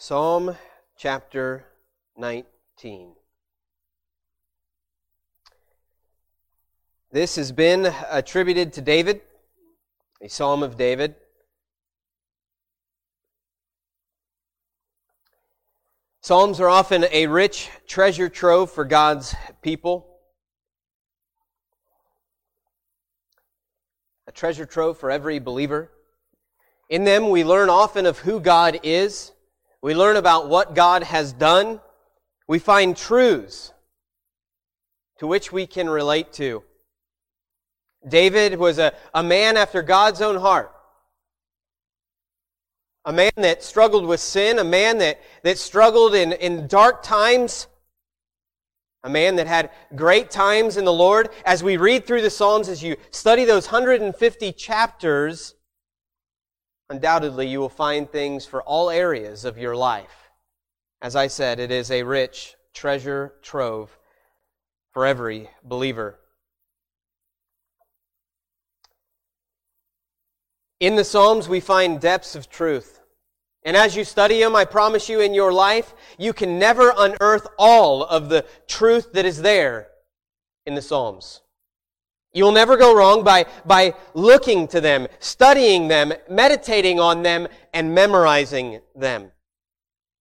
Psalm chapter 19. This has been attributed to David, a psalm of David. Psalms are often a rich treasure trove for God's people. A treasure trove for every believer. In them, we learn often of who God is we learn about what God has done. We find truths to which we can relate to. David was a, a man after God's own heart. A man that struggled with sin, a man that, that struggled in, in dark times, a man that had great times in the Lord. As we read through the Psalms, as you study those 150 chapters, undoubtedly you will find things for all areas of your life. As I said, it is a rich treasure trove for every believer. In the Psalms, we find depths of truth. And as you study them, I promise you in your life, you can never unearth all of the truth that is there in the Psalms. You'll never go wrong by, by looking to them, studying them, meditating on them, and memorizing them.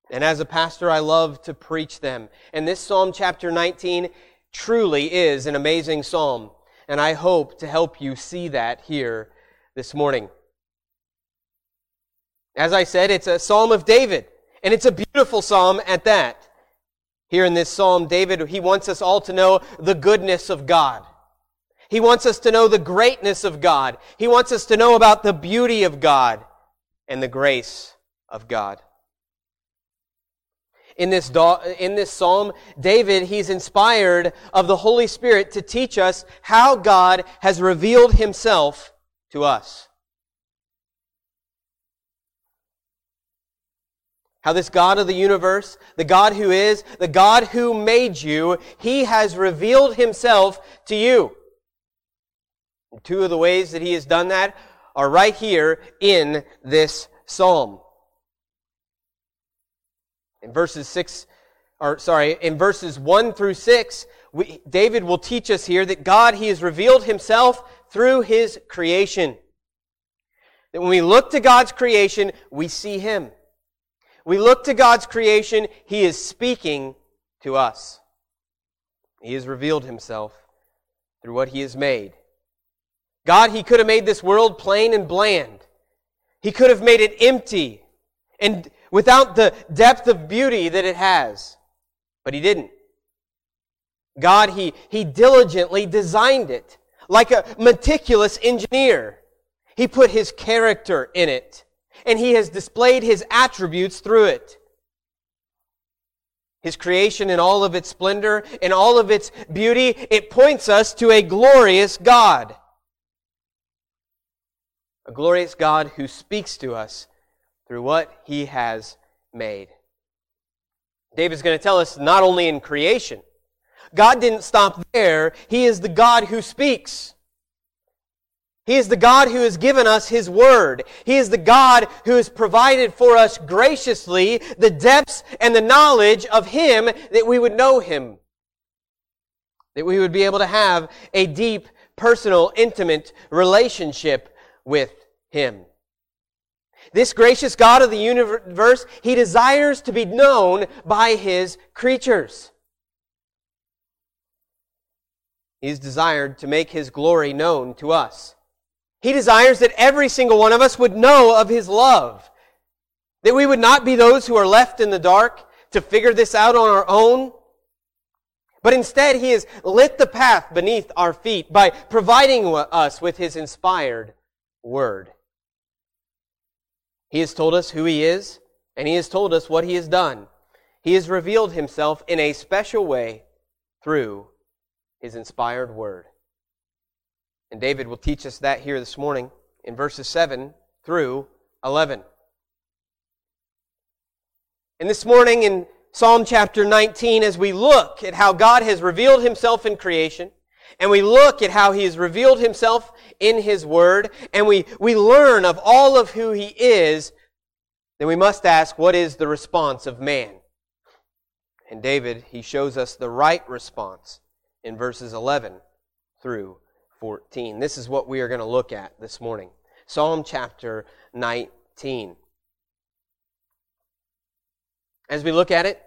And as a pastor, I love to preach them. And this Psalm chapter 19 truly is an amazing psalm. And I hope to help you see that here this morning. As I said, it's a psalm of David. And it's a beautiful psalm at that. Here in this psalm, David, he wants us all to know the goodness of God. He wants us to know the greatness of God. He wants us to know about the beauty of God and the grace of God. In this, in this psalm, David, he's inspired of the Holy Spirit to teach us how God has revealed himself to us. How this God of the universe, the God who is, the God who made you, he has revealed himself to you. And two of the ways that he has done that are right here in this psalm. In verses 6, or sorry, in verses 1 through 6, we, David will teach us here that God, he has revealed himself through his creation. That when we look to God's creation, we see him. We look to God's creation, he is speaking to us. He has revealed himself through what he has made. God, He could have made this world plain and bland. He could have made it empty and without the depth of beauty that it has. But He didn't. God, He, he diligently designed it like a meticulous engineer. He put His character in it and He has displayed His attributes through it. His creation in all of its splendor, in all of its beauty, it points us to a glorious God a glorious God who speaks to us through what he has made. David's going to tell us not only in creation, God didn't stop there. He is the God who speaks. He is the God who has given us His Word. He is the God who has provided for us graciously the depths and the knowledge of Him that we would know Him. That we would be able to have a deep, personal, intimate relationship with Him. This gracious God of the universe, He desires to be known by His creatures. He's desired to make His glory known to us. He desires that every single one of us would know of His love. That we would not be those who are left in the dark to figure this out on our own. But instead, He has lit the path beneath our feet by providing us with His inspired word. He has told us who He is, and He has told us what He has done. He has revealed Himself in a special way through His inspired word. And David will teach us that here this morning in verses 7 through 11. And this morning in Psalm chapter 19, as we look at how God has revealed Himself in creation, and we look at how he has revealed himself in his word, and we, we learn of all of who he is, then we must ask what is the response of man? And David, he shows us the right response in verses 11 through 14. This is what we are going to look at this morning. Psalm chapter 19. As we look at it,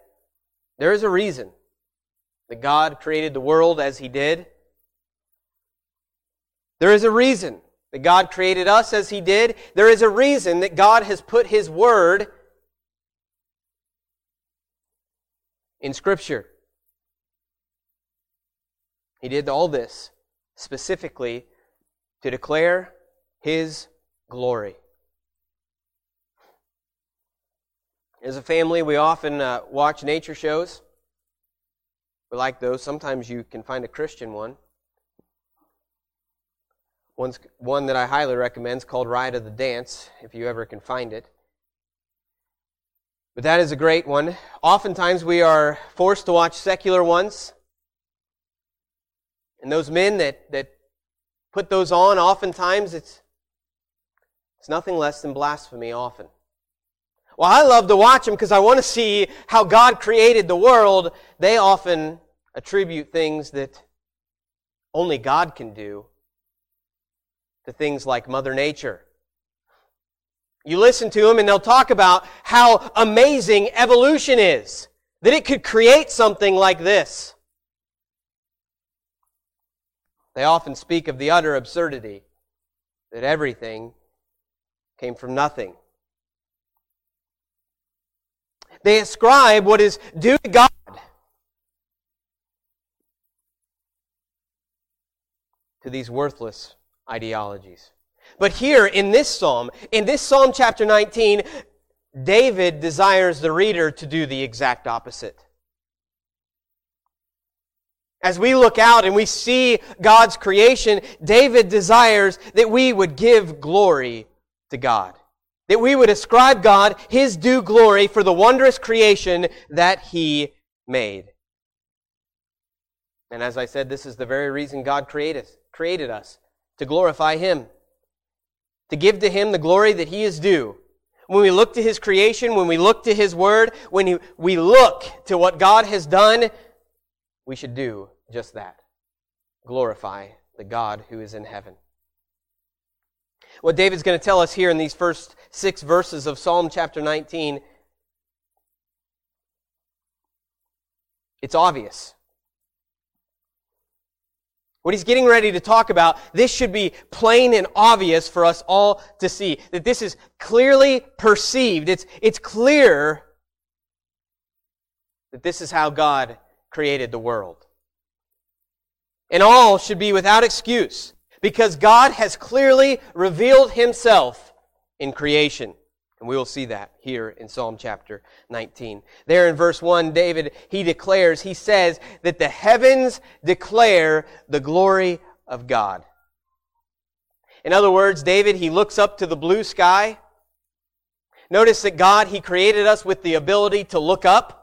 there is a reason that God created the world as He did. There is a reason that God created us as He did. There is a reason that God has put His Word in Scripture. He did all this specifically to declare His glory. As a family, we often uh, watch nature shows. We like those. Sometimes you can find a Christian one. One's, one that I highly recommend is called Riot and the Dance, if you ever can find it. But that is a great one. Oftentimes we are forced to watch secular ones. And those men that, that put those on, oftentimes it's, it's nothing less than blasphemy, often. Well, I love to watch them because I want to see how God created the world. They often attribute things that only God can do to things like Mother Nature. You listen to them and they'll talk about how amazing evolution is. That it could create something like this. They often speak of the utter absurdity that everything came from nothing. They ascribe what is due to God to these worthless ideologies. But here in this psalm, in this Psalm chapter 19, David desires the reader to do the exact opposite. As we look out and we see God's creation, David desires that we would give glory to God. That we would ascribe God His due glory for the wondrous creation that He made. And as I said, this is the very reason God created, created us to glorify Him, to give to Him the glory that He is due. When we look to His creation, when we look to His Word, when we look to what God has done, we should do just that glorify the God who is in heaven. What David's going to tell us here in these first six verses of Psalm chapter 19, it's obvious. What he's getting ready to talk about, this should be plain and obvious for us all to see. That this is clearly perceived. It's, it's clear that this is how God created the world. And all should be without excuse because God has clearly revealed himself in creation. And we will see that here in Psalm chapter 19. There in verse 1, David, he declares, he says that the heavens declare the glory of God. In other words, David, he looks up to the blue sky. Notice that God, he created us with the ability to look up.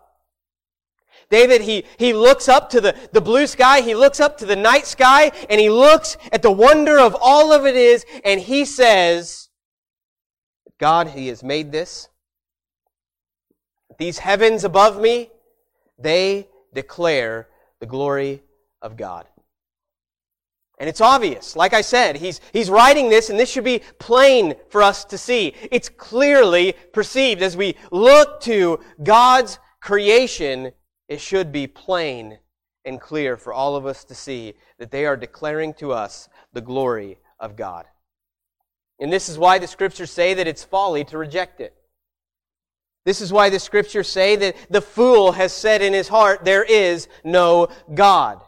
David, he, he looks up to the, the blue sky, he looks up to the night sky, and he looks at the wonder of all of it is, and he says, God, He has made this. These heavens above me, they declare the glory of God. And it's obvious. Like I said, he's, he's writing this, and this should be plain for us to see. It's clearly perceived. As we look to God's creation, it should be plain and clear for all of us to see that they are declaring to us the glory of God. And this is why the scriptures say that it's folly to reject it. This is why the scriptures say that the fool has said in his heart, there is no God.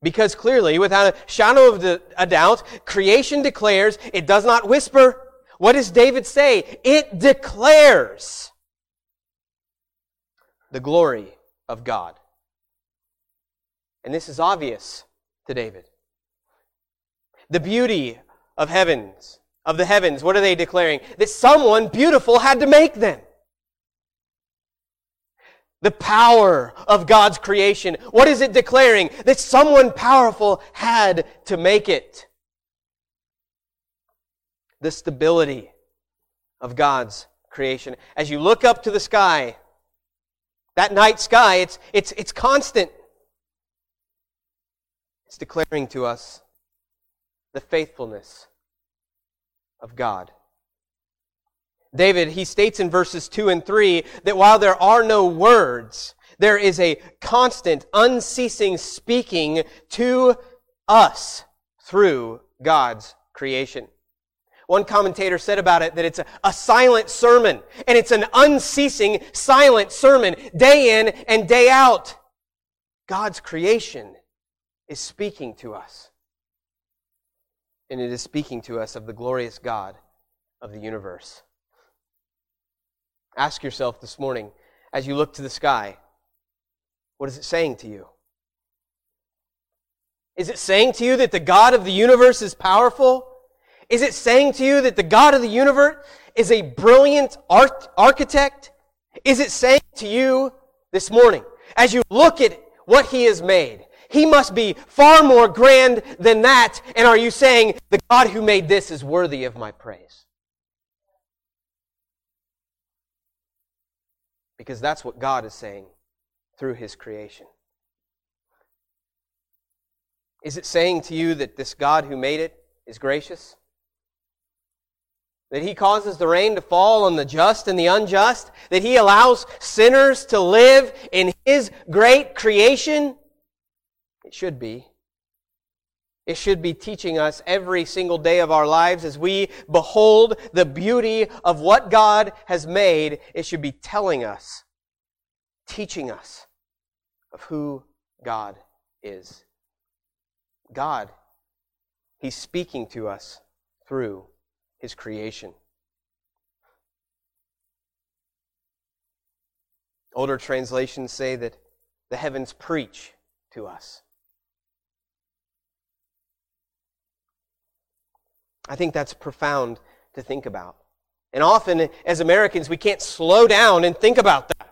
Because clearly, without a shadow of a doubt, creation declares, it does not whisper. What does David say? It declares the glory of God. And this is obvious to David the beauty of heavens, of the heavens. What are they declaring? That someone beautiful had to make them. The power of God's creation. What is it declaring? That someone powerful had to make it. the stability of God's creation. As you look up to the sky, that night sky, it's, it's, it's constant. It's declaring to us the faithfulness of God. David, he states in verses 2 and 3 that while there are no words, there is a constant, unceasing speaking to us through God's creation. One commentator said about it that it's a, a, silent sermon, and it's an unceasing, silent sermon, day in and day out. God's creation is speaking to us. And it is speaking to us of the glorious God of the universe. Ask yourself this morning, as you look to the sky, what is it saying to you? Is it saying to you that the God of the universe is powerful? Is it saying to you that the God of the universe is a brilliant architect? Is it saying to you this morning, as you look at what he has made, he must be far more grand than that, and are you saying, the God who made this is worthy of my praise? Because that's what God is saying through his creation. Is it saying to you that this God who made it is gracious? That he causes the rain to fall on the just and the unjust? That he allows sinners to live in his great creation? It should be. It should be teaching us every single day of our lives as we behold the beauty of what God has made. It should be telling us, teaching us of who God is. God, He's speaking to us through His creation. Older translations say that the heavens preach to us. I think that's profound to think about. And often, as Americans, we can't slow down and think about that.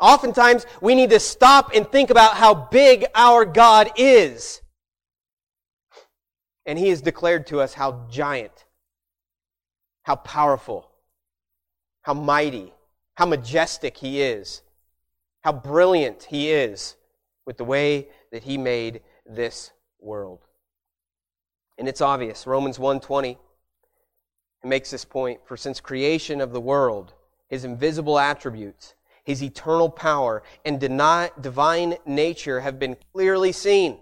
Oftentimes, we need to stop and think about how big our God is. And He has declared to us how giant, how powerful, how mighty, how majestic He is, how brilliant He is with the way that He made this world. And it's obvious. Romans 1:20 makes this point, for since creation of the world, his invisible attributes, his eternal power and divine nature have been clearly seen.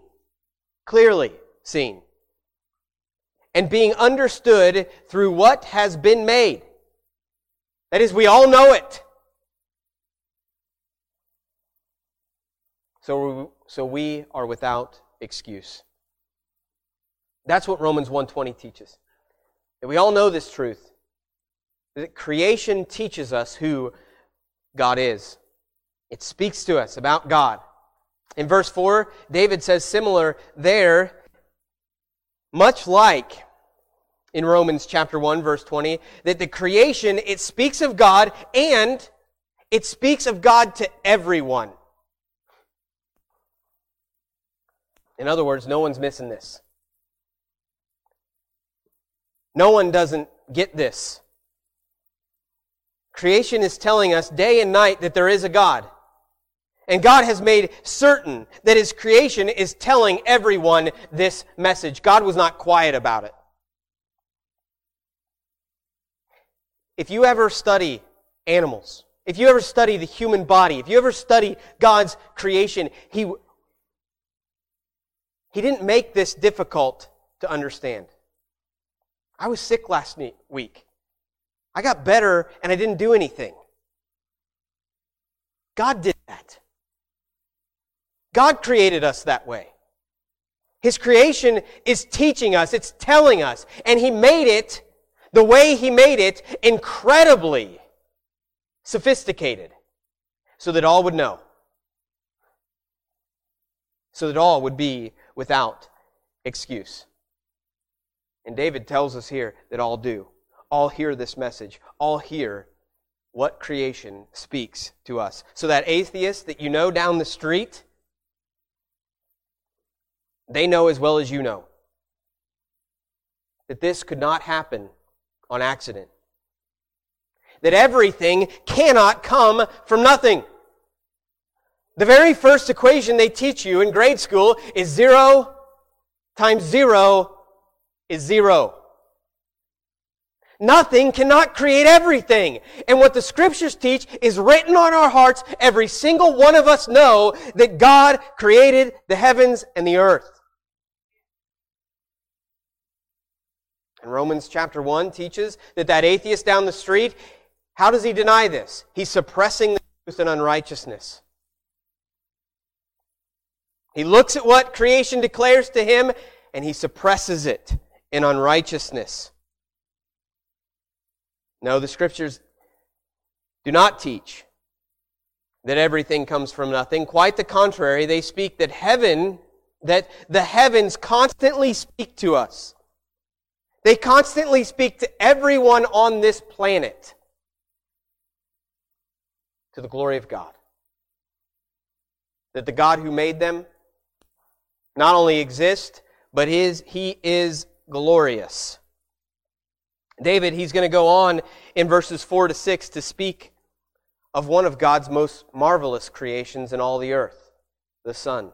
Clearly seen. And being understood through what has been made. That is, we all know it. So, so we are without excuse. That's what Romans 1:20 teaches. And we all know this truth. That creation teaches us who God is. It speaks to us about God. In verse 4, David says similar there, much like in Romans chapter 1 verse 20, that the creation, it speaks of God and it speaks of God to everyone. In other words, no one's missing this. No one doesn't get this. Creation is telling us day and night that there is a God. And God has made certain that His creation is telling everyone this message. God was not quiet about it. If you ever study animals, if you ever study the human body, if you ever study God's creation, He he didn't make this difficult to understand. I was sick last week. I got better and I didn't do anything. God did that. God created us that way. His creation is teaching us, it's telling us, and He made it, the way He made it, incredibly sophisticated so that all would know. So that all would be without excuse. And David tells us here that all do. All hear this message. All hear what creation speaks to us. So that atheist that you know down the street, They know as well as you know that this could not happen on accident. That everything cannot come from nothing. The very first equation they teach you in grade school is zero times zero is zero. Nothing cannot create everything. And what the scriptures teach is written on our hearts. Every single one of us know that God created the heavens and the earth. And Romans chapter 1 teaches that that atheist down the street, how does he deny this? He's suppressing the truth and unrighteousness. He looks at what creation declares to him and he suppresses it in unrighteousness. No, the scriptures do not teach that everything comes from nothing. Quite the contrary, they speak that heaven, that the heavens constantly speak to us. They constantly speak to everyone on this planet to the glory of God. That the God who made them not only exists, but is, he is glorious. David, he's going to go on in verses 4 to 6 to speak of one of God's most marvelous creations in all the earth, the sun.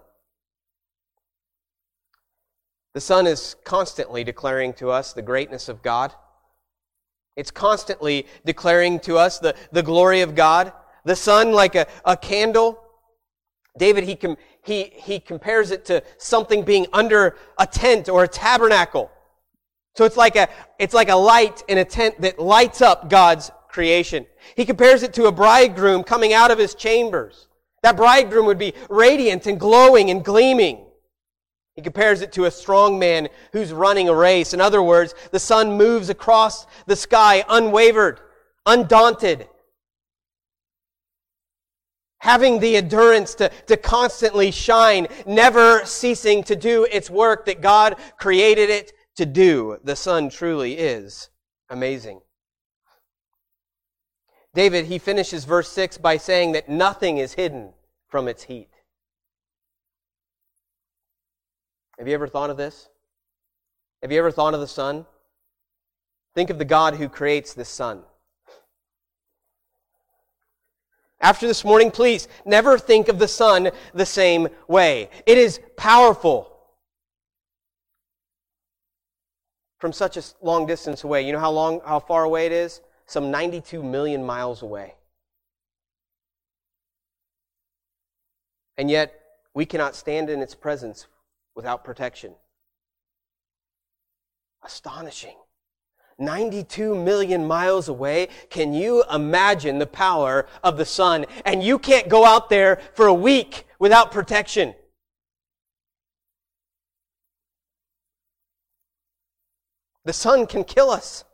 The sun is constantly declaring to us the greatness of God. It's constantly declaring to us the, the glory of God. The sun, like a, a candle, David, he, com- he, he compares it to something being under a tent or a tabernacle. So it's like a, it's like a light in a tent that lights up God's creation. He compares it to a bridegroom coming out of his chambers. That bridegroom would be radiant and glowing and gleaming. He compares it to a strong man who's running a race. In other words, the sun moves across the sky unwavered, undaunted, having the endurance to, to constantly shine, never ceasing to do its work that God created it to do. The sun truly is amazing. David, he finishes verse 6 by saying that nothing is hidden from its heat. Have you ever thought of this? Have you ever thought of the sun? Think of the God who creates the sun. After this morning, please never think of the sun the same way. It is powerful. From such a long distance away. You know how long, how far away it is? Some 92 million miles away. And yet, we cannot stand in its presence without protection. Astonishing. 92 million miles away. Can you imagine the power of the sun? And you can't go out there for a week without protection. The sun can kill us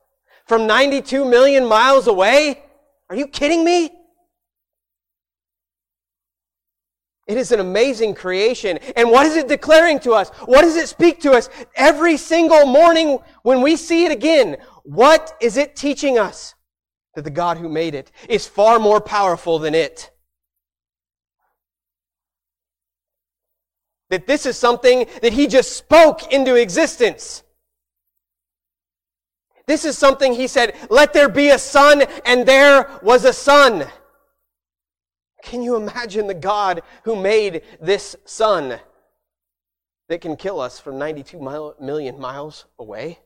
from 92 million miles away. Are you kidding me? It is an amazing creation. And what is it declaring to us? What does it speak to us every single morning when we see it again? What is it teaching us? That the God who made it is far more powerful than it. That this is something that he just spoke into existence. This is something he said, let there be a sun, and there was a sun. Can you imagine the God who made this sun that can kill us from 92 million miles away?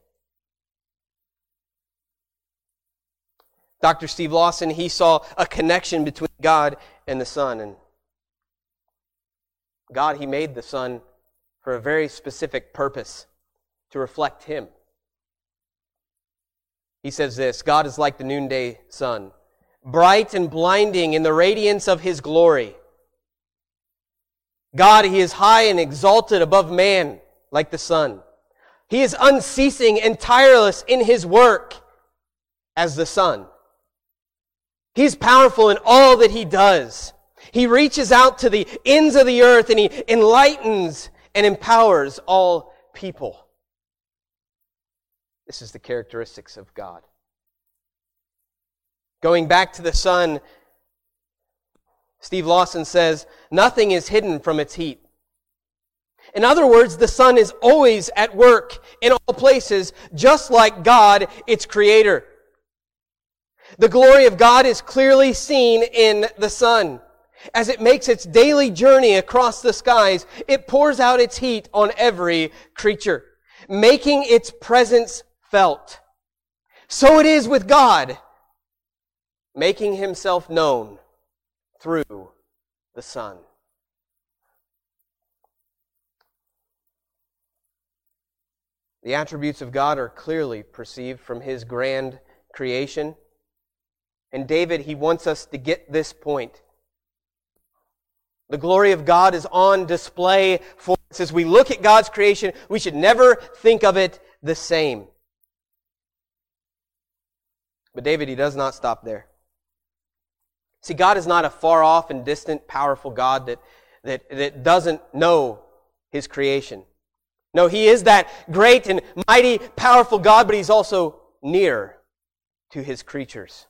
Dr. Steve Lawson, he saw a connection between God and the sun. And God, he made the sun for a very specific purpose to reflect him. He says this God is like the noonday sun, bright and blinding in the radiance of his glory. God, he is high and exalted above man like the sun. He is unceasing and tireless in his work as the sun. He's powerful in all that he does. He reaches out to the ends of the earth and he enlightens and empowers all people. This is the characteristics of God. Going back to the sun, Steve Lawson says, nothing is hidden from its heat. In other words, the sun is always at work in all places, just like God, its creator. The glory of God is clearly seen in the sun. As it makes its daily journey across the skies, it pours out its heat on every creature, making its presence felt. So it is with God, making himself known through the sun. The attributes of God are clearly perceived from his grand creation. And David, he wants us to get this point. The glory of God is on display for us. As we look at God's creation, we should never think of it the same. But David, he does not stop there. See, God is not a far off and distant, powerful God that, that, that doesn't know his creation. No, he is that great and mighty, powerful God, but he's also near to his creatures.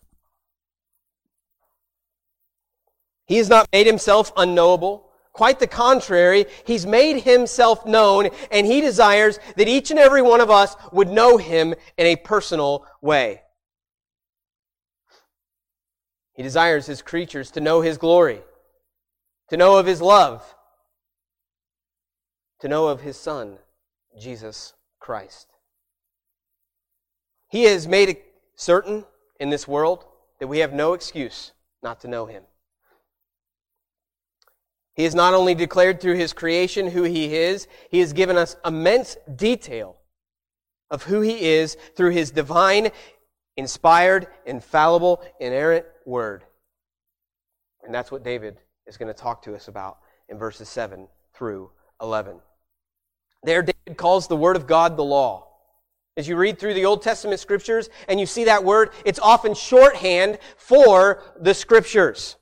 He has not made himself unknowable. Quite the contrary, he's made himself known, and he desires that each and every one of us would know him in a personal way. He desires his creatures to know his glory, to know of his love, to know of his Son, Jesus Christ. He has made it certain in this world that we have no excuse not to know him. He has not only declared through his creation who he is, he has given us immense detail of who he is through his divine, inspired, infallible, inerrant word. And that's what David is going to talk to us about in verses 7 through 11. There, David calls the Word of God the law. As you read through the Old Testament scriptures and you see that word, it's often shorthand for the scriptures.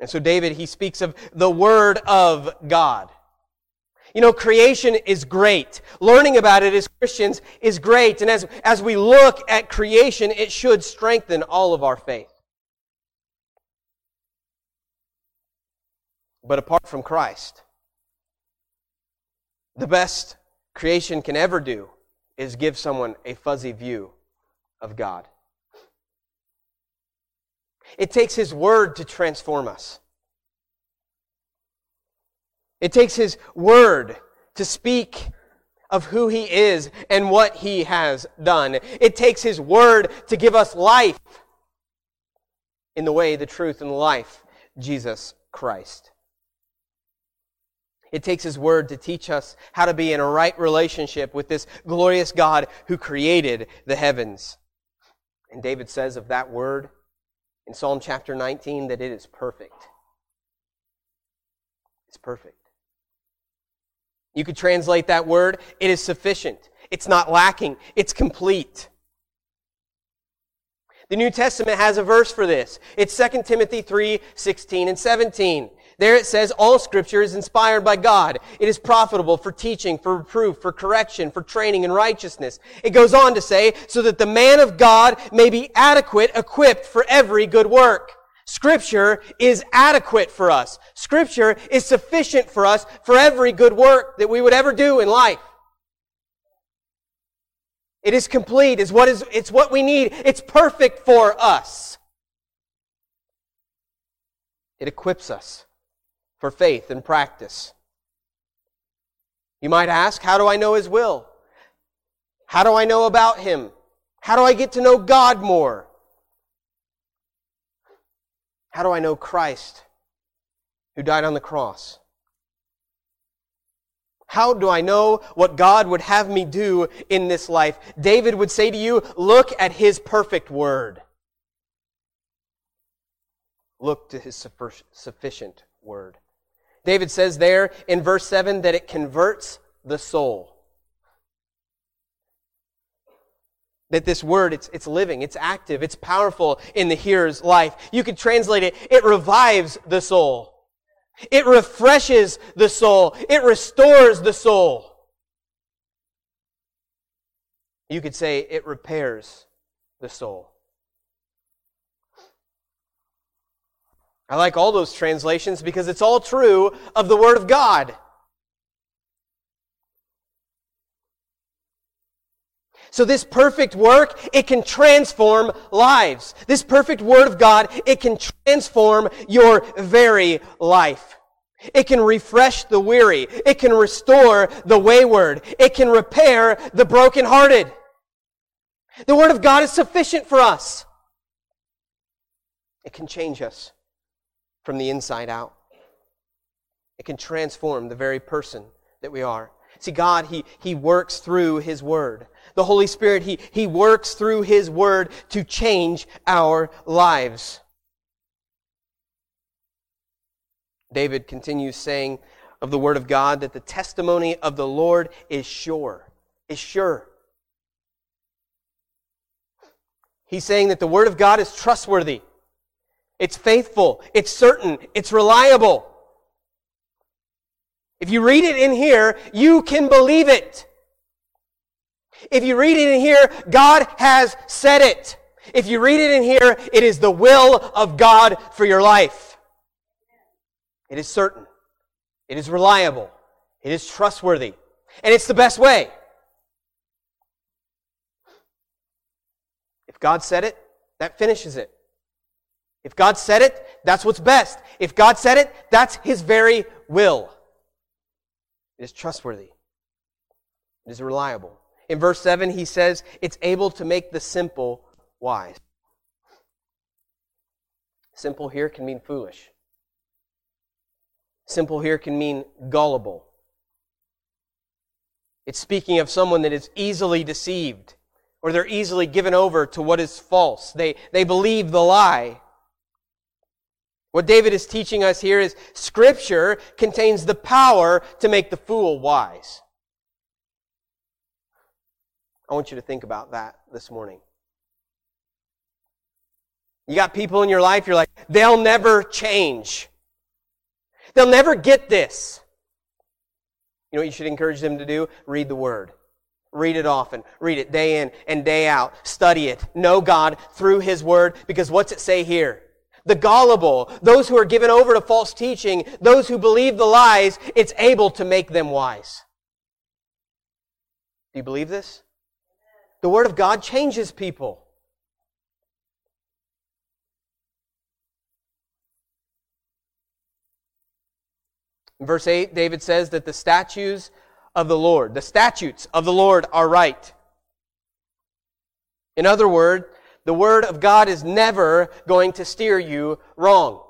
And so David, he speaks of the Word of God. You know, creation is great. Learning about it as Christians is great. And as, as we look at creation, it should strengthen all of our faith. But apart from Christ, the best creation can ever do is give someone a fuzzy view of God. It takes His Word to transform us. It takes His Word to speak of who He is and what He has done. It takes His Word to give us life in the way, the truth, and the life, Jesus Christ. It takes His Word to teach us how to be in a right relationship with this glorious God who created the heavens. And David says of that Word in Psalm chapter 19 that it is perfect. It's perfect. You could translate that word, it is sufficient. It's not lacking. It's complete. The New Testament has a verse for this. It's 2 Timothy 3, 16 and 17. There it says, all scripture is inspired by God. It is profitable for teaching, for reproof, for correction, for training in righteousness. It goes on to say, so that the man of God may be adequate, equipped for every good work. Scripture is adequate for us. Scripture is sufficient for us for every good work that we would ever do in life. It is complete. It's what, is, it's what we need. It's perfect for us. It equips us for faith and practice. You might ask, how do I know His will? How do I know about Him? How do I get to know God more? How do I know Christ who died on the cross? How do I know what God would have me do in this life? David would say to you, look at His perfect word. Look to His sufficient word. David says there in verse 7 that it converts the soul. That this word, it's, it's living, it's active, it's powerful in the hearer's life. You could translate it, it revives the soul. It refreshes the soul. It restores the soul. You could say it repairs the soul. I like all those translations because it's all true of the Word of God. So this perfect work, it can transform lives. This perfect word of God, it can transform your very life. It can refresh the weary. It can restore the wayward. It can repair the brokenhearted. The word of God is sufficient for us. It can change us from the inside out. It can transform the very person that we are. See, God, He, he works through His Word. The Holy Spirit, he, he works through His Word to change our lives. David continues saying of the Word of God that the testimony of the Lord is sure. Is sure. He's saying that the Word of God is trustworthy. It's faithful. It's certain. It's reliable. If you read it in here, you can believe it. If you read it in here, God has said it. If you read it in here, it is the will of God for your life. It is certain. It is reliable. It is trustworthy. And it's the best way. If God said it, that finishes it. If God said it, that's what's best. If God said it, that's His very will. It is trustworthy. It is reliable. In verse 7, he says, it's able to make the simple wise. Simple here can mean foolish. Simple here can mean gullible. It's speaking of someone that is easily deceived, or they're easily given over to what is false. They, they believe the lie. What David is teaching us here is Scripture contains the power to make the fool wise. I want you to think about that this morning. You got people in your life, you're like, they'll never change. They'll never get this. You know what you should encourage them to do? Read the Word. Read it often. Read it day in and day out. Study it. Know God through His Word because what's it say here? The gullible, those who are given over to false teaching, those who believe the lies, it's able to make them wise. Do you believe this? The Word of God changes people. In verse 8, David says that the statutes of the Lord, the statutes of the Lord are right. In other words, the Word of God is never going to steer you wrong.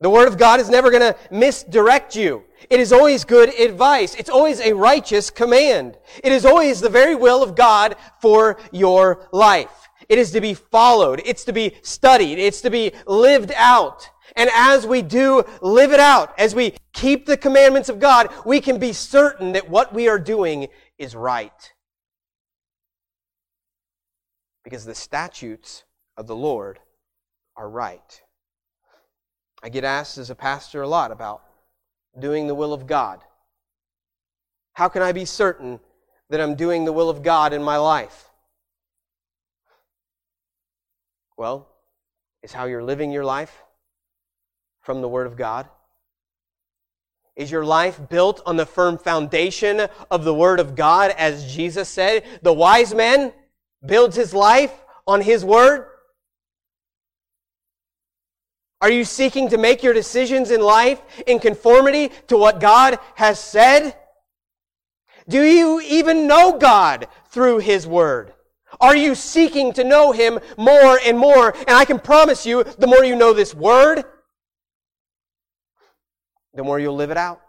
The Word of God is never going to misdirect you. It is always good advice. It's always a righteous command. It is always the very will of God for your life. It is to be followed. It's to be studied. It's to be lived out. And as we do live it out, as we keep the commandments of God, we can be certain that what we are doing is right because the statutes of the Lord are right. I get asked as a pastor a lot about doing the will of God. How can I be certain that I'm doing the will of God in my life? Well, is how you're living your life from the Word of God? Is your life built on the firm foundation of the Word of God, as Jesus said? The wise men builds his life on his word? Are you seeking to make your decisions in life in conformity to what God has said? Do you even know God through His Word? Are you seeking to know Him more and more? And I can promise you, the more you know this Word, the more you'll live it out.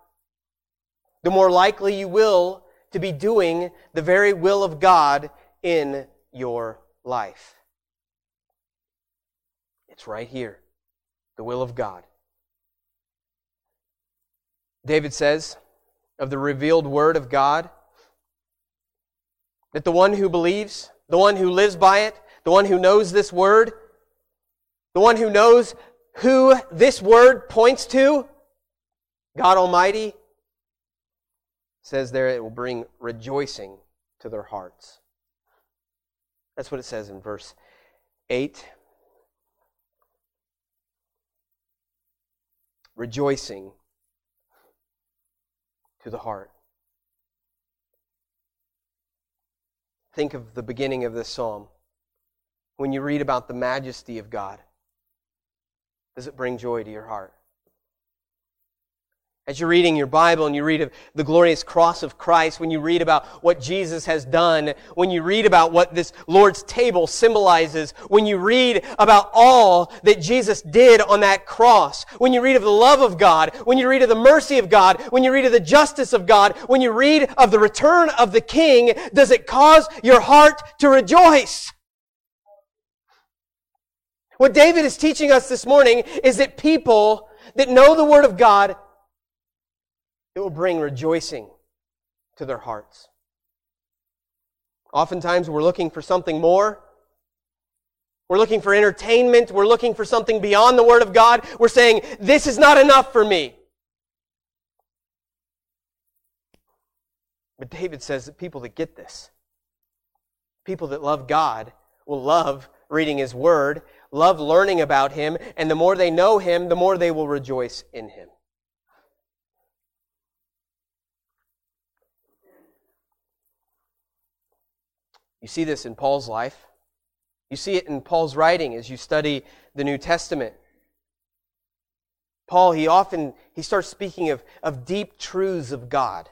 The more likely you will to be doing the very will of God in your life. It's right here the will of God. David says of the revealed word of God that the one who believes, the one who lives by it, the one who knows this word, the one who knows who this word points to, God Almighty, says there it will bring rejoicing to their hearts. That's what it says in verse 8. Rejoicing to the heart. think of the beginning of this psalm. When you read about the majesty of God, does it bring joy to your heart? As you're reading your Bible and you read of the glorious cross of Christ, when you read about what Jesus has done, when you read about what this Lord's table symbolizes, when you read about all that Jesus did on that cross, when you read of the love of God, when you read of the mercy of God, when you read of the justice of God, when you read of the return of the King, does it cause your heart to rejoice? What David is teaching us this morning is that people that know the Word of God it will bring rejoicing to their hearts. Oftentimes, we're looking for something more. We're looking for entertainment. We're looking for something beyond the Word of God. We're saying, this is not enough for me. But David says that people that get this, people that love God, will love reading His Word, love learning about Him, and the more they know Him, the more they will rejoice in Him. You see this in Paul's life. You see it in Paul's writing as you study the New Testament. Paul, he often he starts speaking of, of deep truths of God.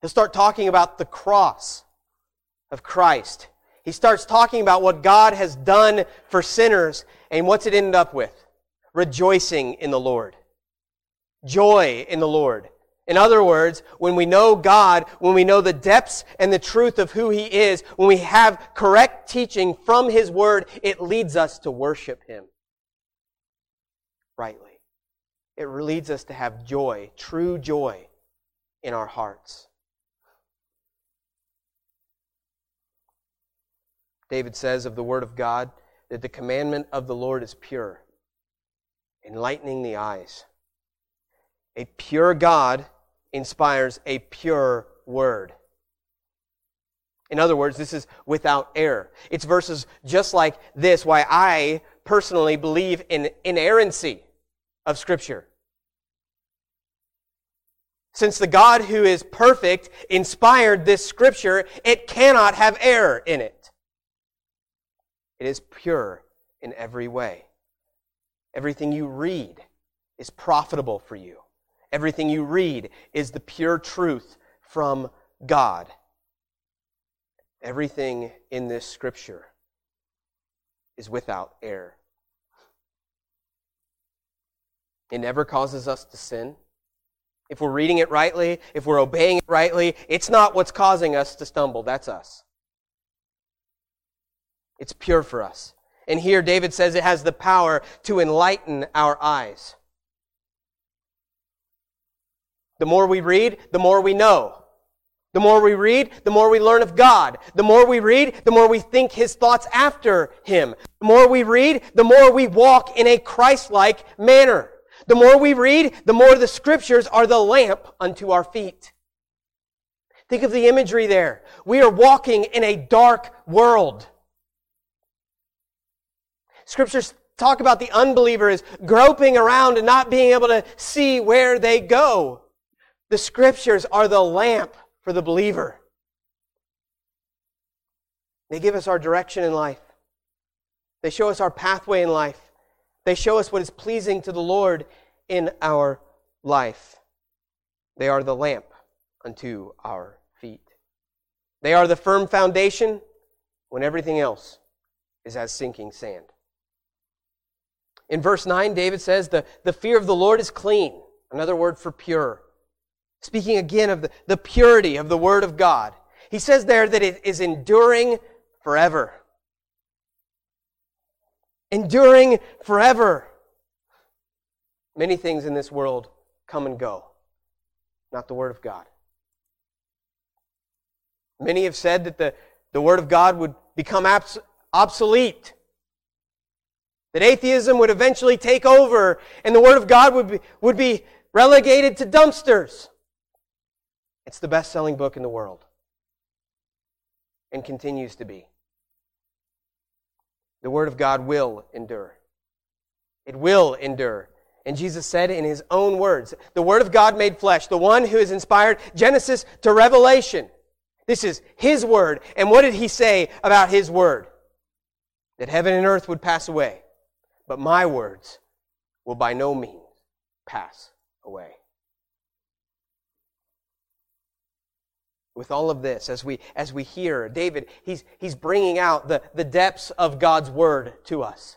He'll start talking about the cross of Christ. He starts talking about what God has done for sinners, and what's it end up with? Rejoicing in the Lord. Joy in the Lord. In other words, when we know God, when we know the depths and the truth of who He is, when we have correct teaching from His Word, it leads us to worship Him rightly. It leads us to have joy, true joy in our hearts. David says of the Word of God that the commandment of the Lord is pure, enlightening the eyes. A pure God inspires a pure word. In other words, this is without error. It's verses just like this why I personally believe in inerrancy of Scripture. Since the God who is perfect inspired this Scripture, it cannot have error in it. It is pure in every way. Everything you read is profitable for you. Everything you read is the pure truth from God. Everything in this scripture is without error. It never causes us to sin. If we're reading it rightly, if we're obeying it rightly, it's not what's causing us to stumble. That's us. It's pure for us. And here David says it has the power to enlighten our eyes. The more we read, the more we know. The more we read, the more we learn of God. The more we read, the more we think His thoughts after Him. The more we read, the more we walk in a Christ-like manner. The more we read, the more the scriptures are the lamp unto our feet. Think of the imagery there. We are walking in a dark world. Scriptures talk about the unbeliever as groping around and not being able to see where they go. The scriptures are the lamp for the believer. They give us our direction in life. They show us our pathway in life. They show us what is pleasing to the Lord in our life. They are the lamp unto our feet. They are the firm foundation when everything else is as sinking sand. In verse 9, David says, the, the fear of the Lord is clean. Another word for pure. Speaking again of the, the purity of the Word of God. He says there that it is enduring forever. Enduring forever. Many things in this world come and go, not the Word of God. Many have said that the, the Word of God would become abs- obsolete, that atheism would eventually take over, and the Word of God would be, would be relegated to dumpsters. It's the best selling book in the world and continues to be. The Word of God will endure. It will endure. And Jesus said in his own words, the Word of God made flesh, the one who has inspired Genesis to Revelation, This is His Word. And what did He say about His Word? That heaven and earth would pass away, but my words will by no means pass away. With all of this as we as we hear david he's he's bringing out the the depths of god's word to us.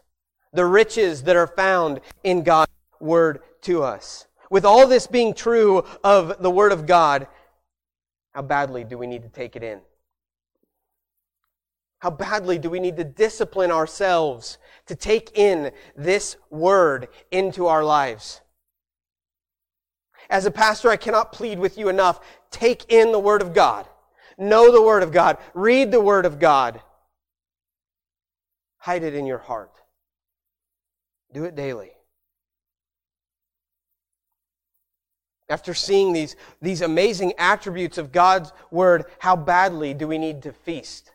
The riches that are found in god's word to us. With all this being true of the word of god how badly do we need to take it in? How badly do we need to discipline ourselves to take in this word into our lives? As a pastor, I cannot plead with you enough. Take in the Word of God. Know the Word of God. Read the Word of God. Hide it in your heart. Do it daily. After seeing these, these amazing attributes of God's Word, how badly do we need to feast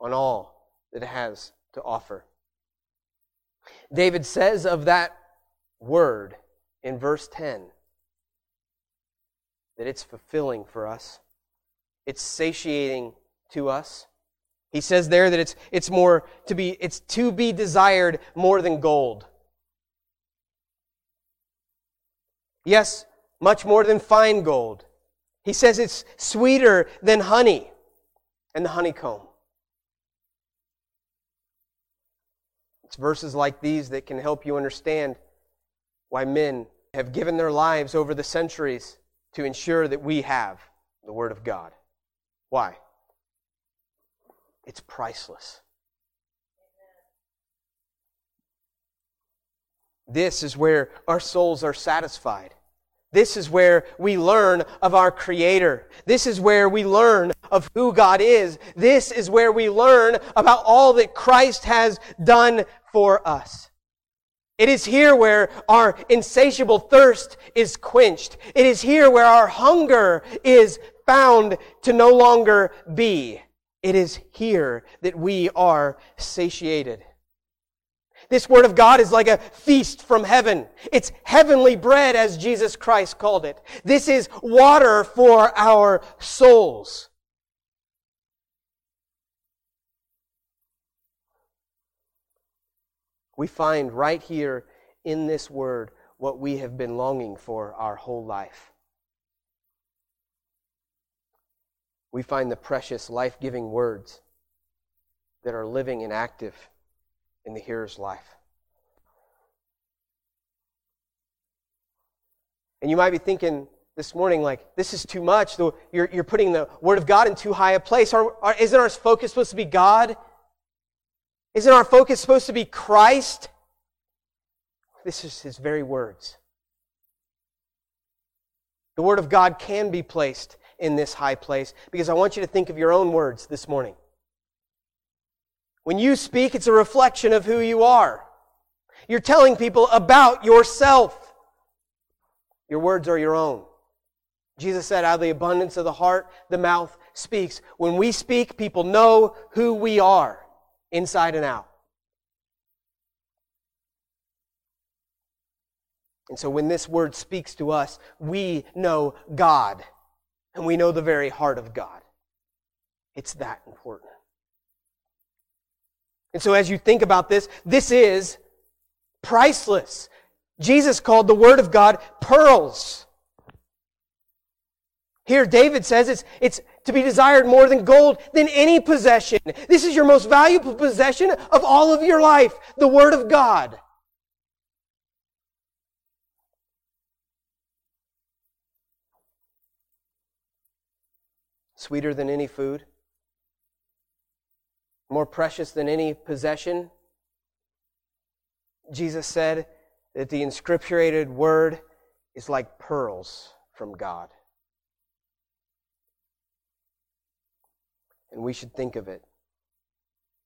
on all that it has to offer? David says of that Word in verse 10 that it's fulfilling for us. It's satiating to us. He says there that it's, it's more to be, it's to be desired more than gold. Yes, much more than fine gold. He says it's sweeter than honey and the honeycomb. It's verses like these that can help you understand why men have given their lives over the centuries to ensure that we have the Word of God. Why? It's priceless. This is where our souls are satisfied. This is where we learn of our Creator. This is where we learn of who God is. This is where we learn about all that Christ has done for us. It is here where our insatiable thirst is quenched. It is here where our hunger is found to no longer be. It is here that we are satiated. This Word of God is like a feast from heaven. It's heavenly bread, as Jesus Christ called it. This is water for our souls. We find right here in this word what we have been longing for our whole life. We find the precious, life giving words that are living and active in the hearer's life. And you might be thinking this morning, like, this is too much. You're, you're putting the Word of God in too high a place. Isn't our focus supposed to be God? Isn't our focus supposed to be Christ? This is his very words. The Word of God can be placed in this high place because I want you to think of your own words this morning. When you speak, it's a reflection of who you are. You're telling people about yourself. Your words are your own. Jesus said, out of the abundance of the heart, the mouth speaks. When we speak, people know who we are inside and out. And so when this word speaks to us, we know God and we know the very heart of God. It's that important. And so as you think about this, this is priceless. Jesus called the Word of God pearls. Here, David says it's, it's to be desired more than gold, than any possession. This is your most valuable possession of all of your life, the Word of God. Sweeter than any food, more precious than any possession. Jesus said that the inscripturated Word is like pearls from God. And we should think of it.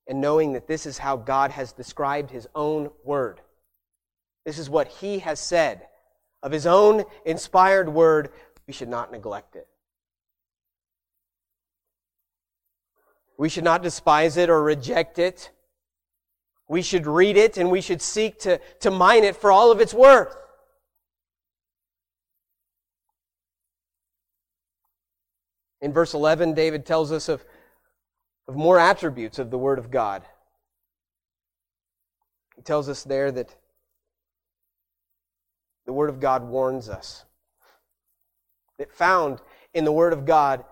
And knowing that this is how God has described His own word. This is what He has said of His own inspired word. We should not neglect it. We should not despise it or reject it. We should read it and we should seek to, to mine it for all of its worth. In verse 11, David tells us of, of more attributes of the Word of God. He tells us there that the Word of God warns us. That found in the Word of God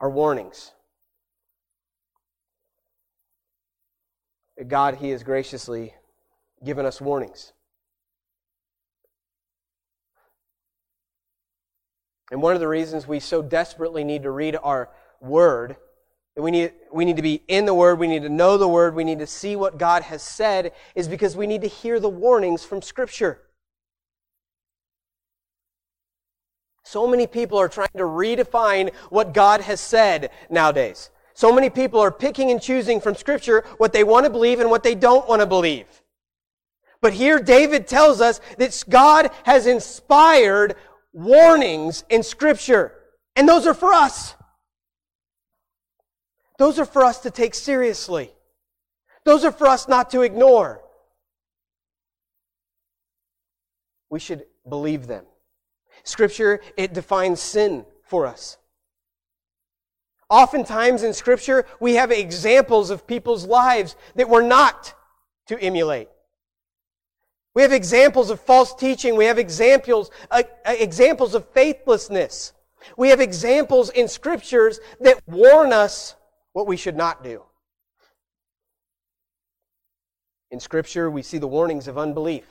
are warnings. That God, He has graciously given us warnings. And one of the reasons we so desperately need to read our Word, that we need, we need to be in the Word, we need to know the Word, we need to see what God has said, is because we need to hear the warnings from Scripture. So many people are trying to redefine what God has said nowadays. So many people are picking and choosing from Scripture what they want to believe and what they don't want to believe. But here David tells us that God has inspired warnings in Scripture. And those are for us. Those are for us to take seriously. Those are for us not to ignore. We should believe them. Scripture, it defines sin for us. Oftentimes in Scripture, we have examples of people's lives that we're not to emulate. We have examples of false teaching. We have examples, uh, uh, examples of faithlessness. We have examples in scriptures that warn us what we should not do. In scripture, we see the warnings of unbelief.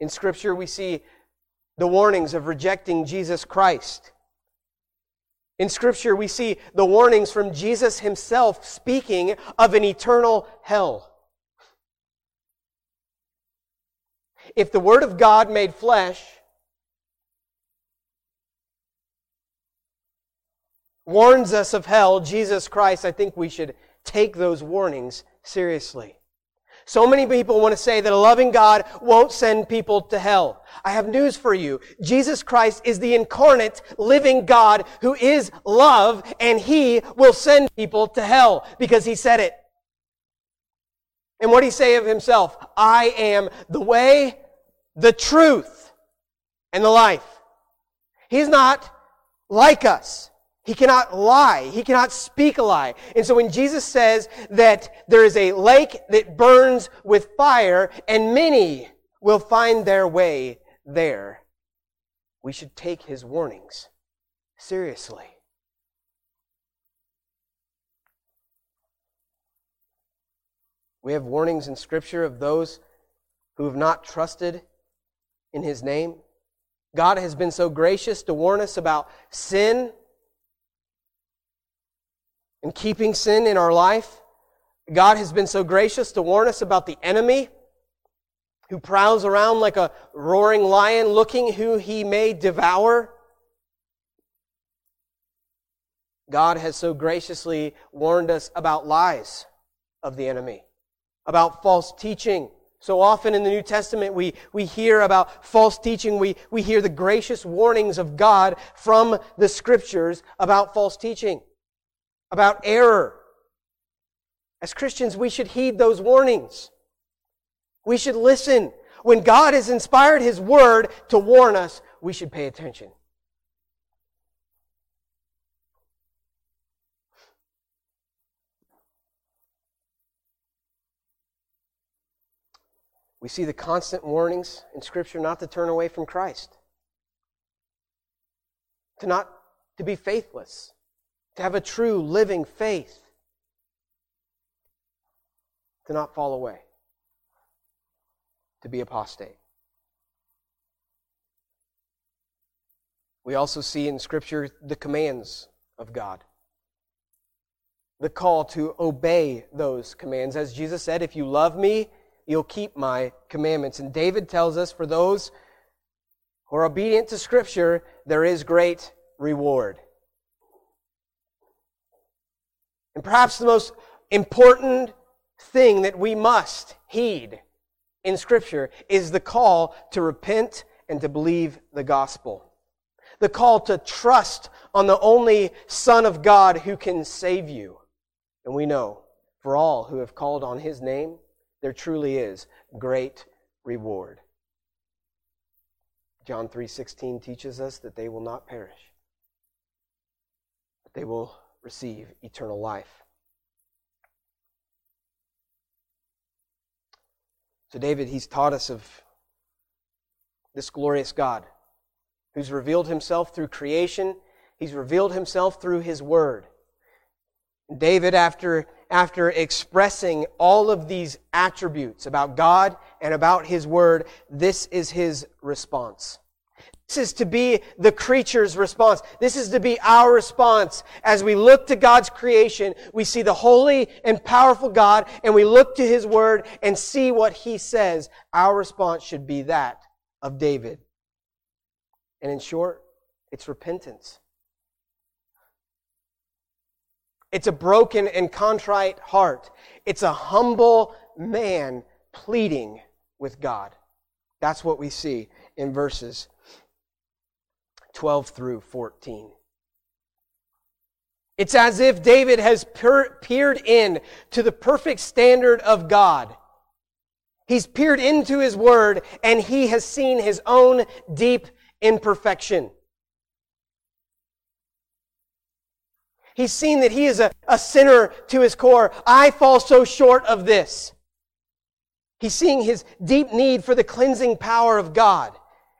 In scripture, we see the warnings of rejecting Jesus Christ. In scripture, we see the warnings from Jesus himself speaking of an eternal hell. If the Word of God made flesh warns us of hell, Jesus Christ, I think we should take those warnings seriously. So many people want to say that a loving God won't send people to hell. I have news for you. Jesus Christ is the incarnate living God who is love and he will send people to hell because he said it. And what did he say of himself? I am the way, the truth, and the life. He's not like us. He cannot lie. He cannot speak a lie. And so when Jesus says that there is a lake that burns with fire and many will find their way there, we should take his warnings seriously. We have warnings in Scripture of those who have not trusted in His name. God has been so gracious to warn us about sin and keeping sin in our life. God has been so gracious to warn us about the enemy who prowls around like a roaring lion looking who he may devour. God has so graciously warned us about lies of the enemy about false teaching. So often in the New Testament, we, we hear about false teaching. We, we hear the gracious warnings of God from the scriptures about false teaching, about error. As Christians, we should heed those warnings. We should listen. When God has inspired His Word to warn us, we should pay attention. We see the constant warnings in Scripture not to turn away from Christ, to not to be faithless, to have a true living faith, to not fall away, to be apostate. We also see in Scripture the commands of God. The call to obey those commands. As Jesus said, if you love me, you'll keep my commandments. And David tells us for those who are obedient to Scripture, there is great reward. And perhaps the most important thing that we must heed in Scripture is the call to repent and to believe the gospel. The call to trust on the only Son of God who can save you. And we know, for all who have called on His name, there truly is great reward. John 3:16 teaches us that they will not perish they will receive eternal life. So, David, he's taught us of this glorious God who's revealed himself through creation, he's revealed himself through his word. David, after, after expressing all of these attributes about God and about his word, this is his response. This is to be the creature's response. This is to be our response. As we look to God's creation, we see the holy and powerful God, and we look to His Word and see what He says. Our response should be that of David. And in short, it's repentance. It's a broken and contrite heart. It's a humble man pleading with God. That's what we see in verses 12 through 14. It's as if David has peered in to the perfect standard of God. He's peered into his word and he has seen his own deep imperfection. He's seen that he is a, a sinner to his core. I fall so short of this. He's seeing his deep need for the cleansing power of God.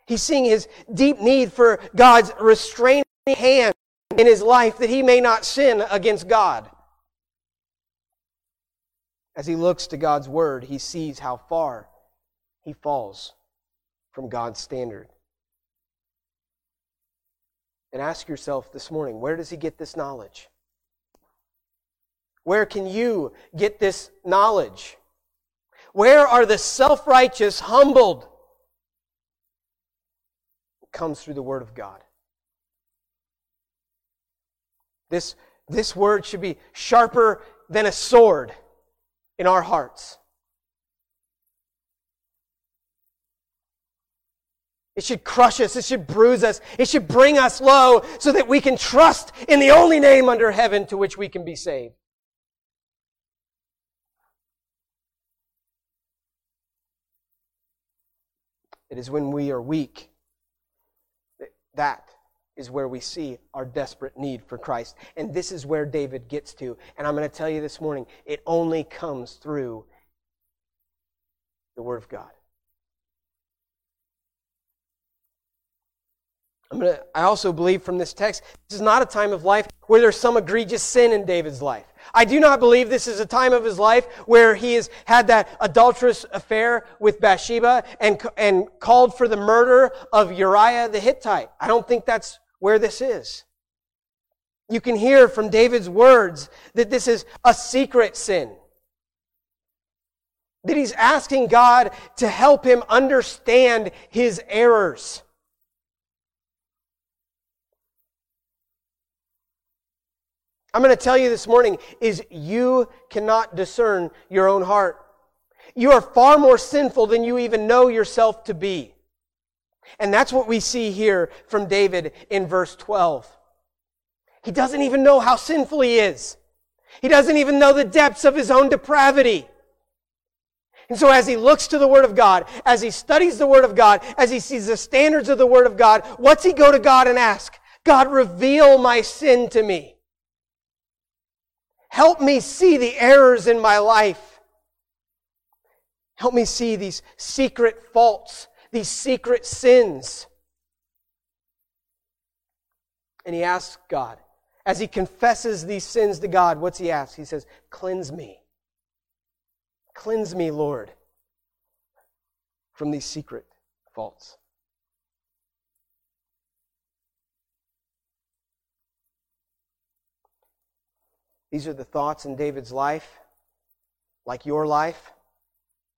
He's seeing his deep need for God's restraining hand in his life that he may not sin against God. As he looks to God's word, he sees how far he falls from God's standard. And ask yourself this morning where does he get this knowledge? Where can you get this knowledge? Where are the self righteous humbled? Comes through the Word of God. This, this word should be sharper than a sword in our hearts. It should crush us. It should bruise us. It should bring us low so that we can trust in the only name under heaven to which we can be saved. It is when we are weak that is where we see our desperate need for Christ. And this is where David gets to. And I'm going to tell you this morning, it only comes through the Word of God. Gonna, I also believe from this text, this is not a time of life where there's some egregious sin in David's life. I do not believe this is a time of his life where he has had that adulterous affair with Bathsheba and, and called for the murder of Uriah the Hittite. I don't think that's where this is. You can hear from David's words that this is a secret sin. That he's asking God to help him understand his errors. I'm going to tell you this morning is you cannot discern your own heart. You are far more sinful than you even know yourself to be. And that's what we see here from David in verse 12. He doesn't even know how sinful he is. He doesn't even know the depths of his own depravity. And so as he looks to the Word of God, as he studies the Word of God, as he sees the standards of the Word of God, what's he go to God and ask? God, reveal my sin to me. Help me see the errors in my life. Help me see these secret faults, these secret sins. And he asks God, as he confesses these sins to God, what's he ask? He says, Cleanse me. Cleanse me, Lord, from these secret faults. These are the thoughts in David's life, like your life,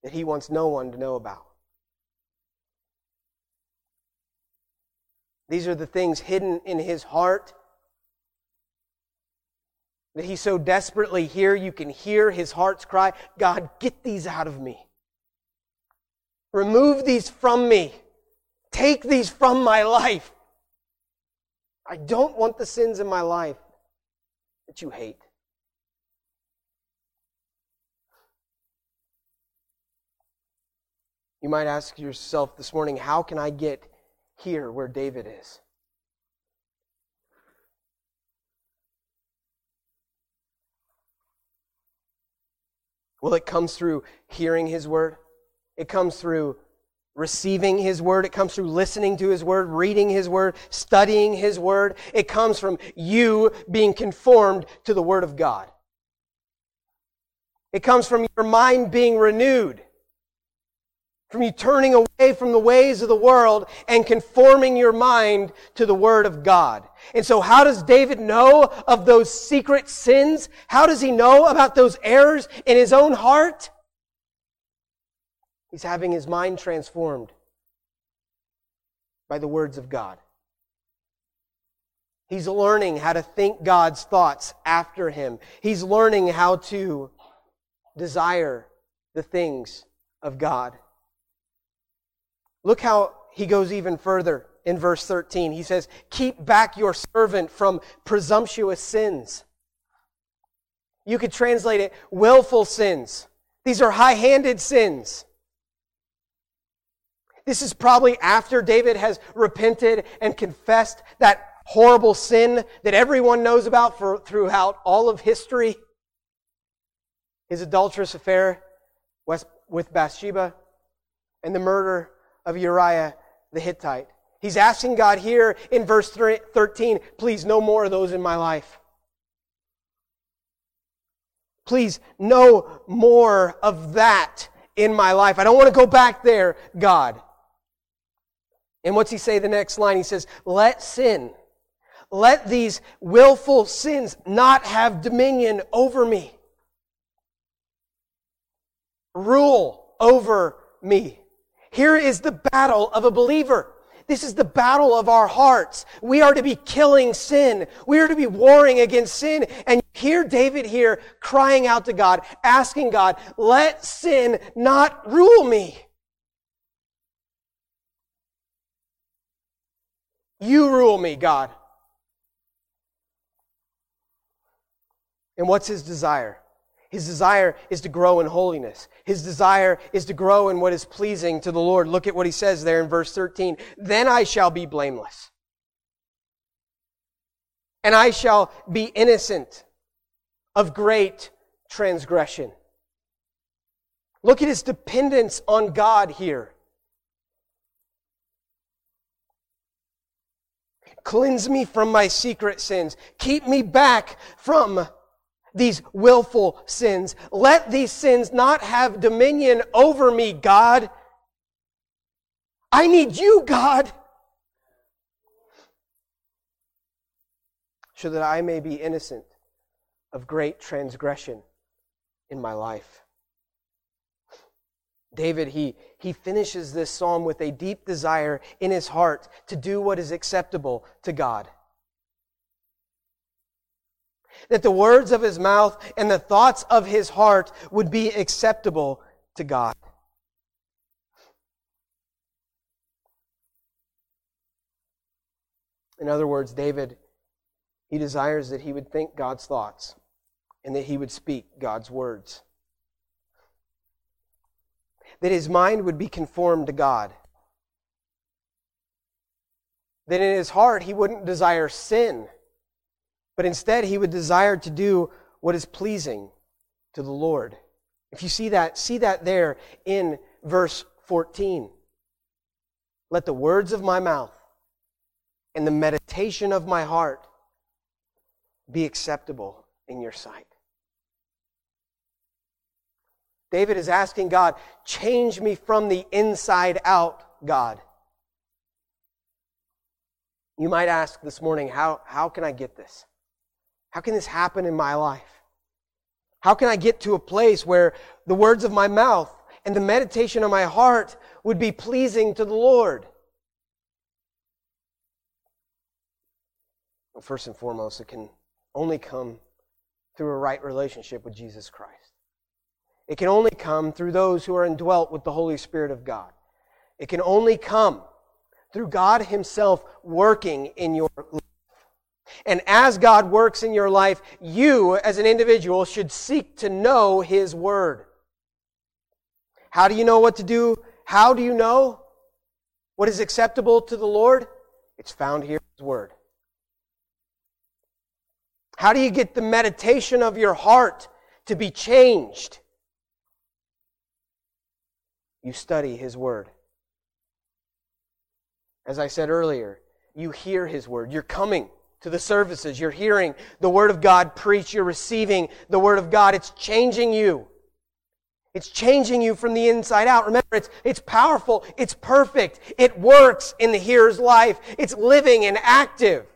that he wants no one to know about. These are the things hidden in his heart that he so desperately hear you can hear his heart's cry god get these out of me. Remove these from me. Take these from my life. I don't want the sins in my life that you hate You might ask yourself this morning, how can I get here where David is? Well, it comes through hearing his word. It comes through receiving his word. It comes through listening to his word, reading his word, studying his word. It comes from you being conformed to the word of God. It comes from your mind being renewed. From you turning away from the ways of the world and conforming your mind to the Word of God. And so how does David know of those secret sins? How does he know about those errors in his own heart? He's having his mind transformed by the words of God. He's learning how to think God's thoughts after him. He's learning how to desire the things of God. Look how he goes even further in verse 13. He says, Keep back your servant from presumptuous sins. You could translate it willful sins. These are high handed sins. This is probably after David has repented and confessed that horrible sin that everyone knows about for, throughout all of history his adulterous affair with Bathsheba, and the murder of Uriah the Hittite. He's asking God here in verse 13, please, no more of those in my life. Please, no more of that in my life. I don't want to go back there, God. And what's he say the next line? He says, let sin, let these willful sins not have dominion over me rule over me. Here is the battle of a believer. This is the battle of our hearts. We are to be killing sin. We are to be warring against sin. And hear David here crying out to God, asking God, let sin not rule me. You rule me, God. And what's his desire? His desire is to grow in holiness. His desire is to grow in what is pleasing to the Lord. Look at what he says there in verse 13. Then I shall be blameless. And I shall be innocent of great transgression. Look at his dependence on God here. Cleanse me from my secret sins. Keep me back from these willful sins. Let these sins not have dominion over me, God. I need you, God. So that I may be innocent of great transgression in my life. David, he, he finishes this psalm with a deep desire in his heart to do what is acceptable to God that the words of his mouth and the thoughts of his heart would be acceptable to God. In other words, David, he desires that he would think God's thoughts and that he would speak God's words. That his mind would be conformed to God. That in his heart he wouldn't desire sin but instead he would desire to do what is pleasing to the Lord. If you see that, see that there in verse 14. Let the words of my mouth and the meditation of my heart be acceptable in your sight. David is asking God, change me from the inside out, God. You might ask this morning, how, how can I get this? How can this happen in my life? How can I get to a place where the words of my mouth and the meditation of my heart would be pleasing to the Lord? Well, first and foremost, it can only come through a right relationship with Jesus Christ. It can only come through those who are indwelt with the Holy Spirit of God. It can only come through God Himself working in your life. And as God works in your life, you as an individual should seek to know His Word. How do you know what to do? How do you know what is acceptable to the Lord? It's found here in His Word. How do you get the meditation of your heart to be changed? you study His Word. As I said earlier, you hear His Word. You're coming to the services. You're hearing the Word of God preach. You're receiving the Word of God. It's changing you. It's changing you from the inside out. Remember, it's, it's powerful. It's perfect. It works in the hearer's life. It's living and active.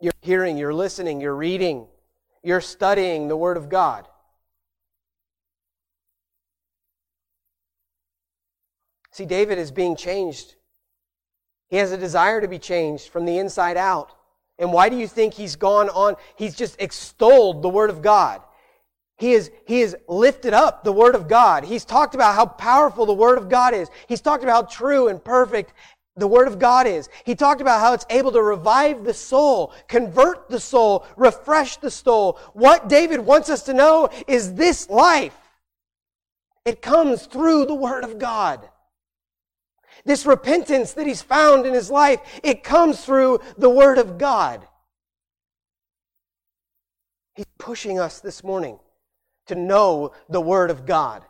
You're hearing, you're listening, you're reading, you're studying the Word of God. See, David is being changed. He has a desire to be changed from the inside out. And why do you think he's gone on? He's just extolled the Word of God. He is, he is lifted up the Word of God. He's talked about how powerful the Word of God is. He's talked about how true and perfect the Word of God is. He talked about how it's able to revive the soul, convert the soul, refresh the soul. What David wants us to know is this life. It comes through the Word of God. This repentance that he's found in his life, it comes through the Word of God. He's pushing us this morning to know the Word of God.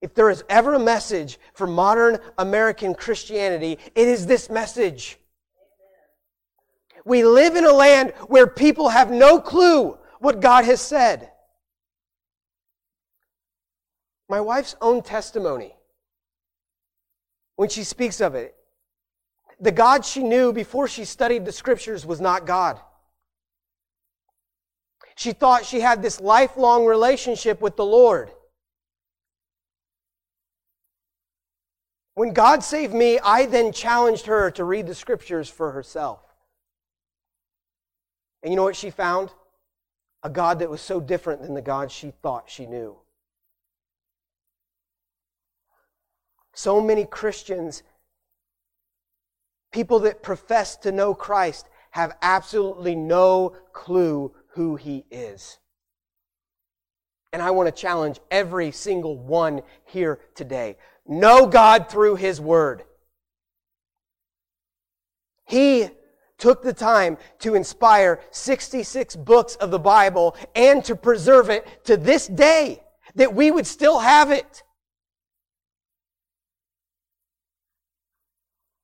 If there is ever a message for modern American Christianity, it is this message. We live in a land where people have no clue what God has said. My wife's own testimony when she speaks of it. The God she knew before she studied the scriptures was not God. She thought she had this lifelong relationship with the Lord. When God saved me, I then challenged her to read the scriptures for herself. And you know what she found? A God that was so different than the God she thought she knew. So many Christians, people that profess to know Christ, have absolutely no clue who He is. And I want to challenge every single one here today. Know God through His Word. He took the time to inspire 66 books of the Bible and to preserve it to this day, that we would still have it.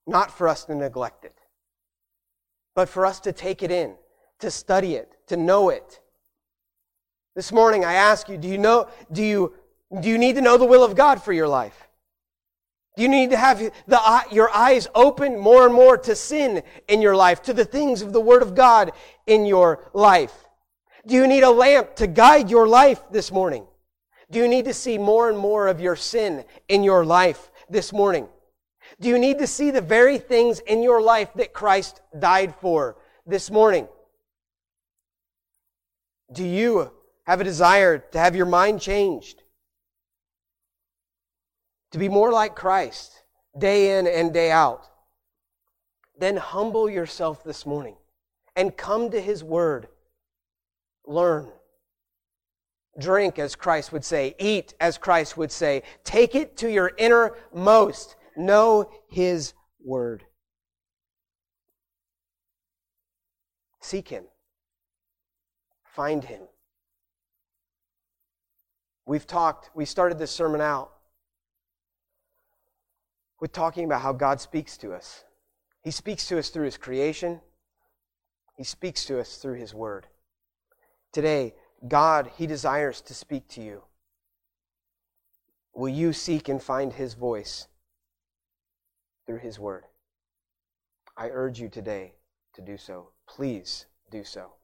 Not for us to neglect it, but for us to take it in, to study it, to know it. This morning I ask you, do you know, do you, do you need to know the will of God for your life? Do you need to have the, your eyes open more and more to sin in your life, to the things of the Word of God in your life? Do you need a lamp to guide your life this morning? Do you need to see more and more of your sin in your life this morning? Do you need to see the very things in your life that Christ died for this morning? Do you have a desire to have your mind changed? To be more like Christ day in and day out? Then humble yourself this morning and come to His Word. Learn. Drink, as Christ would say. Eat, as Christ would say. Take it to your innermost know His Word. Seek Him. Find Him. We've talked, we started this sermon out with talking about how God speaks to us. He speaks to us through His creation, He speaks to us through His Word. Today, God, He desires to speak to you. Will you seek and find His voice? Through His Word. I urge you today to do so. Please do so.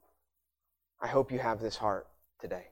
I hope you have this heart today.